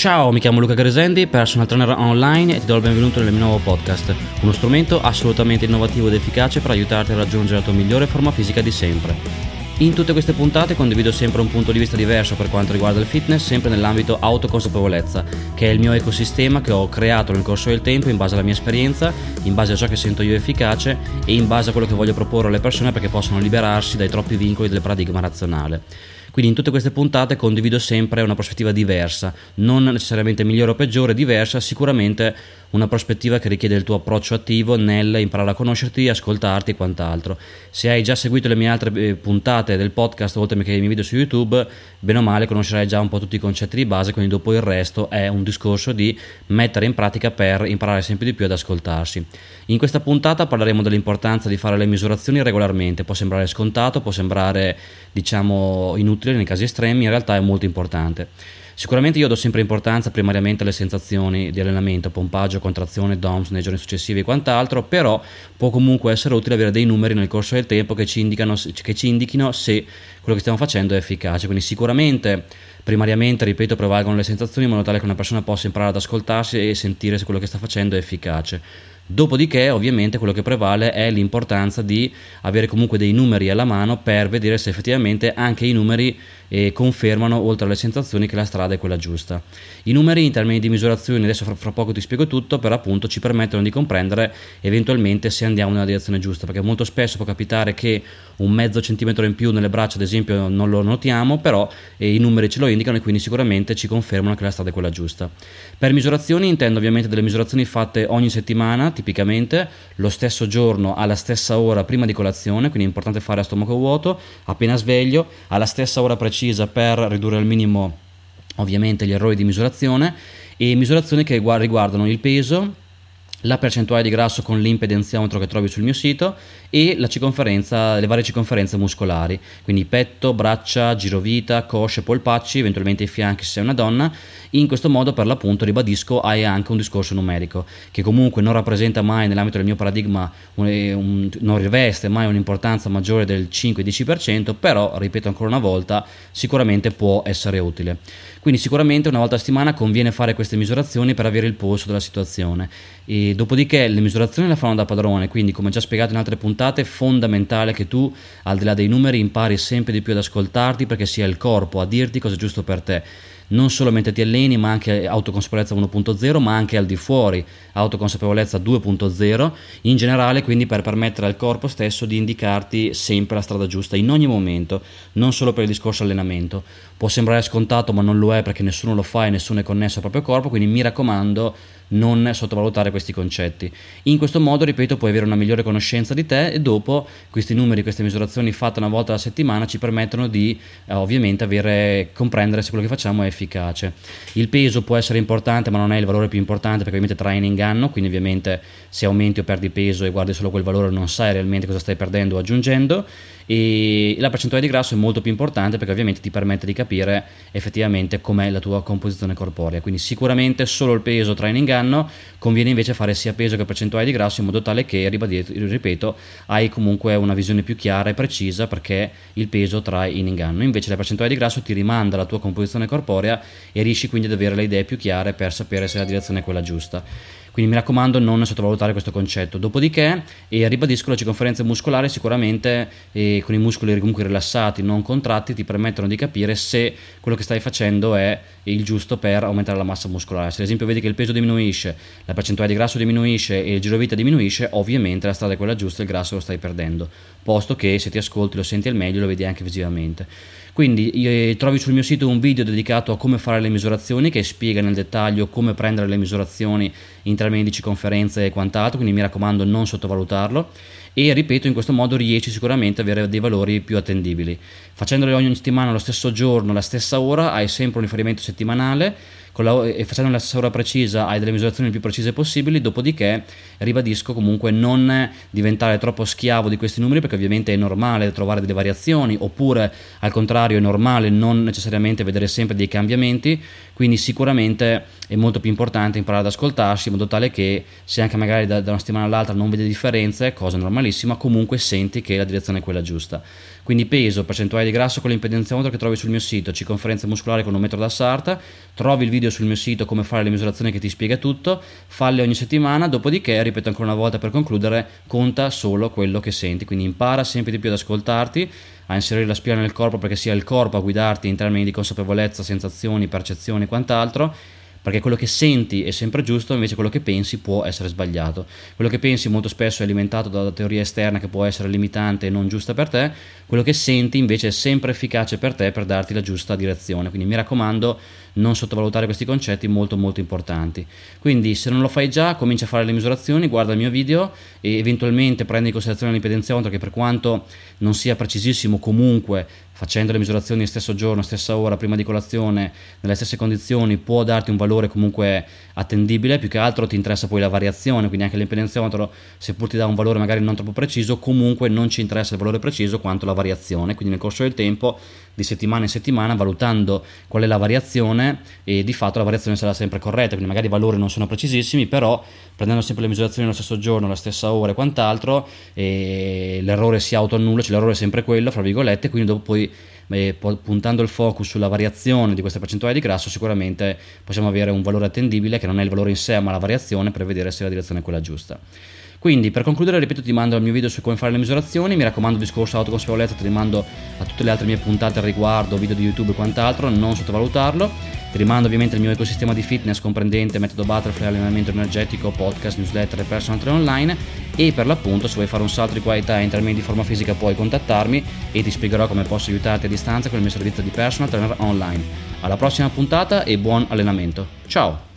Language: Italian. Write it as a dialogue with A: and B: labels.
A: Ciao, mi chiamo Luca Gresendi, personal trainer online e ti do il benvenuto nel mio nuovo podcast, uno strumento assolutamente innovativo ed efficace per aiutarti a raggiungere la tua migliore forma fisica di sempre. In tutte queste puntate condivido sempre un punto di vista diverso per quanto riguarda il fitness, sempre nell'ambito autoconsapevolezza, che è il mio ecosistema che ho creato nel corso del tempo in base alla mia esperienza, in base a ciò che sento io efficace e in base a quello che voglio proporre alle persone perché possano liberarsi dai troppi vincoli del paradigma razionale. Quindi in tutte queste puntate condivido sempre una prospettiva diversa, non necessariamente migliore o peggiore, diversa, sicuramente una prospettiva che richiede il tuo approccio attivo nel imparare a conoscerti, ascoltarti e quant'altro. Se hai già seguito le mie altre eh, puntate del podcast, oltre che i miei video su YouTube, bene o male conoscerai già un po' tutti i concetti di base, quindi dopo il resto è un discorso di mettere in pratica per imparare sempre di più ad ascoltarsi. In questa puntata parleremo dell'importanza di fare le misurazioni regolarmente, può sembrare scontato, può sembrare diciamo inutile nei casi estremi, in realtà è molto importante. Sicuramente io do sempre importanza primariamente alle sensazioni di allenamento, pompaggio, contrazione, DOMS nei giorni successivi e quant'altro, però può comunque essere utile avere dei numeri nel corso del tempo che ci, indicano, che ci indichino se quello che stiamo facendo è efficace. Quindi sicuramente primariamente, ripeto, prevalgono le sensazioni in modo tale che una persona possa imparare ad ascoltarsi e sentire se quello che sta facendo è efficace. Dopodiché, ovviamente, quello che prevale è l'importanza di avere comunque dei numeri alla mano per vedere se effettivamente anche i numeri eh, confermano, oltre alle sensazioni, che la strada è quella giusta. I numeri in termini di misurazioni, adesso fra, fra, poco ti spiego tutto, per appunto ci permettono di comprendere eventualmente se andiamo nella direzione giusta, perché molto spesso può capitare che un mezzo centimetro in più nelle braccia, ad esempio, non lo notiamo, però eh, i numeri ce lo indicano e quindi sicuramente ci confermano che la strada è quella giusta. Per misurazioni intendo ovviamente delle misurazioni fatte ogni settimana, tipicamente lo stesso giorno alla stessa ora prima di colazione, quindi è importante fare a stomaco vuoto, appena sveglio, alla stessa ora precisa per ridurre al minimo ovviamente gli errori di misurazione e misurazioni che riguardano il peso, la percentuale di grasso con l'impedenziometro che trovi sul mio sito e le varie circonferenze muscolari, quindi petto, braccia, girovita, cosce, polpacci, eventualmente i fianchi se sei una donna. In questo modo, per l'appunto, ribadisco, hai anche un discorso numerico che comunque non rappresenta mai nell'ambito del mio paradigma, un, un, non riveste mai un'importanza maggiore del 5-10%, però, ripeto ancora una volta, sicuramente può essere utile. Quindi sicuramente una volta a settimana conviene fare queste misurazioni per avere il polso della situazione. E dopodiché le misurazioni le fanno da padrone, quindi come già spiegato in altre puntate è fondamentale che tu al di là dei numeri impari sempre di più ad ascoltarti perché sia il corpo a dirti cosa è giusto per te non solo mentre ti alleni, ma anche autoconsapevolezza 1.0, ma anche al di fuori, autoconsapevolezza 2.0, in generale quindi per permettere al corpo stesso di indicarti sempre la strada giusta in ogni momento, non solo per il discorso allenamento. Può sembrare scontato, ma non lo è perché nessuno lo fa e nessuno è connesso al proprio corpo, quindi mi raccomando non sottovalutare questi concetti. In questo modo, ripeto, puoi avere una migliore conoscenza di te e dopo questi numeri, queste misurazioni fatte una volta alla settimana ci permettono di eh, ovviamente avere, comprendere se quello che facciamo è efficace. Il peso può essere importante, ma non è il valore più importante perché ovviamente trae in inganno, quindi ovviamente se aumenti o perdi peso e guardi solo quel valore non sai realmente cosa stai perdendo o aggiungendo e la percentuale di grasso è molto più importante perché ovviamente ti permette di capire effettivamente com'è la tua composizione corporea. Quindi sicuramente solo il peso trae in inganno conviene invece fare sia peso che percentuale di grasso in modo tale che ripeto hai comunque una visione più chiara e precisa perché il peso trae in inganno. Invece la percentuale di grasso ti rimanda alla tua composizione corporea e riesci quindi ad avere le idee più chiare per sapere se la direzione è quella giusta quindi mi raccomando non sottovalutare questo concetto. Dopodiché eh, ribadisco le circonferenze muscolari sicuramente eh, con i muscoli comunque rilassati, non contratti, ti permettono di capire se quello che stai facendo è il giusto per aumentare la massa muscolare. Se ad esempio vedi che il peso diminuisce, la percentuale di grasso diminuisce e il giro vita diminuisce, ovviamente la strada è quella giusta e il grasso lo stai perdendo, posto che se ti ascolti lo senti al meglio lo vedi anche visivamente. Quindi eh, trovi sul mio sito un video dedicato a come fare le misurazioni che spiega nel dettaglio come prendere le misurazioni in termini di circonferenze e quant'altro, quindi mi raccomando non sottovalutarlo. E ripeto in questo modo riesci sicuramente ad avere dei valori più attendibili. Facendole ogni settimana lo stesso giorno, la stessa ora, hai sempre un riferimento settimanale. La, e facendo la stessa ora precisa hai delle misurazioni più precise possibili, dopodiché ribadisco comunque non diventare troppo schiavo di questi numeri perché ovviamente è normale trovare delle variazioni oppure al contrario è normale non necessariamente vedere sempre dei cambiamenti, quindi sicuramente è molto più importante imparare ad ascoltarsi in modo tale che se anche magari da, da una settimana all'altra non vedi differenze, cosa normalissima, comunque senti che la direzione è quella giusta. Quindi peso, percentuale di grasso con l'impedenziometro che trovi sul mio sito, circonferenza muscolare con un metro da sarta, trovi il video sul mio sito come fare le misurazioni che ti spiega tutto, falle ogni settimana, dopodiché, ripeto ancora una volta per concludere, conta solo quello che senti, quindi impara sempre di più ad ascoltarti, a inserire la spina nel corpo perché sia il corpo a guidarti in termini di consapevolezza, sensazioni, percezioni e quant'altro perché quello che senti è sempre giusto, invece quello che pensi può essere sbagliato. Quello che pensi molto spesso è alimentato dalla teoria esterna che può essere limitante e non giusta per te, quello che senti invece è sempre efficace per te per darti la giusta direzione. Quindi mi raccomando, non sottovalutare questi concetti molto molto importanti. Quindi se non lo fai già, comincia a fare le misurazioni, guarda il mio video e eventualmente prendi in considerazione l'impedenziometro che per quanto non sia precisissimo comunque facendo le misurazioni stesso giorno, stessa ora, prima di colazione, nelle stesse condizioni, può darti un valore comunque attendibile, più che altro ti interessa poi la variazione, quindi anche l'impedenziometro, seppur ti dà un valore magari non troppo preciso, comunque non ci interessa il valore preciso quanto la variazione, quindi nel corso del tempo, di settimana in settimana, valutando qual è la variazione e di fatto la variazione sarà sempre corretta, quindi magari i valori non sono precisissimi, però prendendo sempre le misurazioni nello stesso giorno, alla stessa ora e quant'altro, e l'errore si autoannulla, cioè l'errore è sempre quello, fra virgolette, quindi dopo poi eh, puntando il focus sulla variazione di questa percentuale di grasso sicuramente possiamo avere un valore attendibile che non è il valore in sé ma la variazione per vedere se la direzione è quella giusta. Quindi per concludere, ripeto, ti mando il mio video su come fare le misurazioni, mi raccomando discorso autoconsapevolezza, ti rimando a tutte le altre mie puntate al riguardo, video di YouTube e quant'altro, non sottovalutarlo. Ti rimando ovviamente al mio ecosistema di fitness comprendente metodo butterfly, allenamento energetico, podcast, newsletter e personal trainer online e per l'appunto se vuoi fare un salto di qualità in termini di forma fisica puoi contattarmi e ti spiegherò come posso aiutarti a distanza con il mio servizio di personal trainer online. Alla prossima puntata e buon allenamento. Ciao!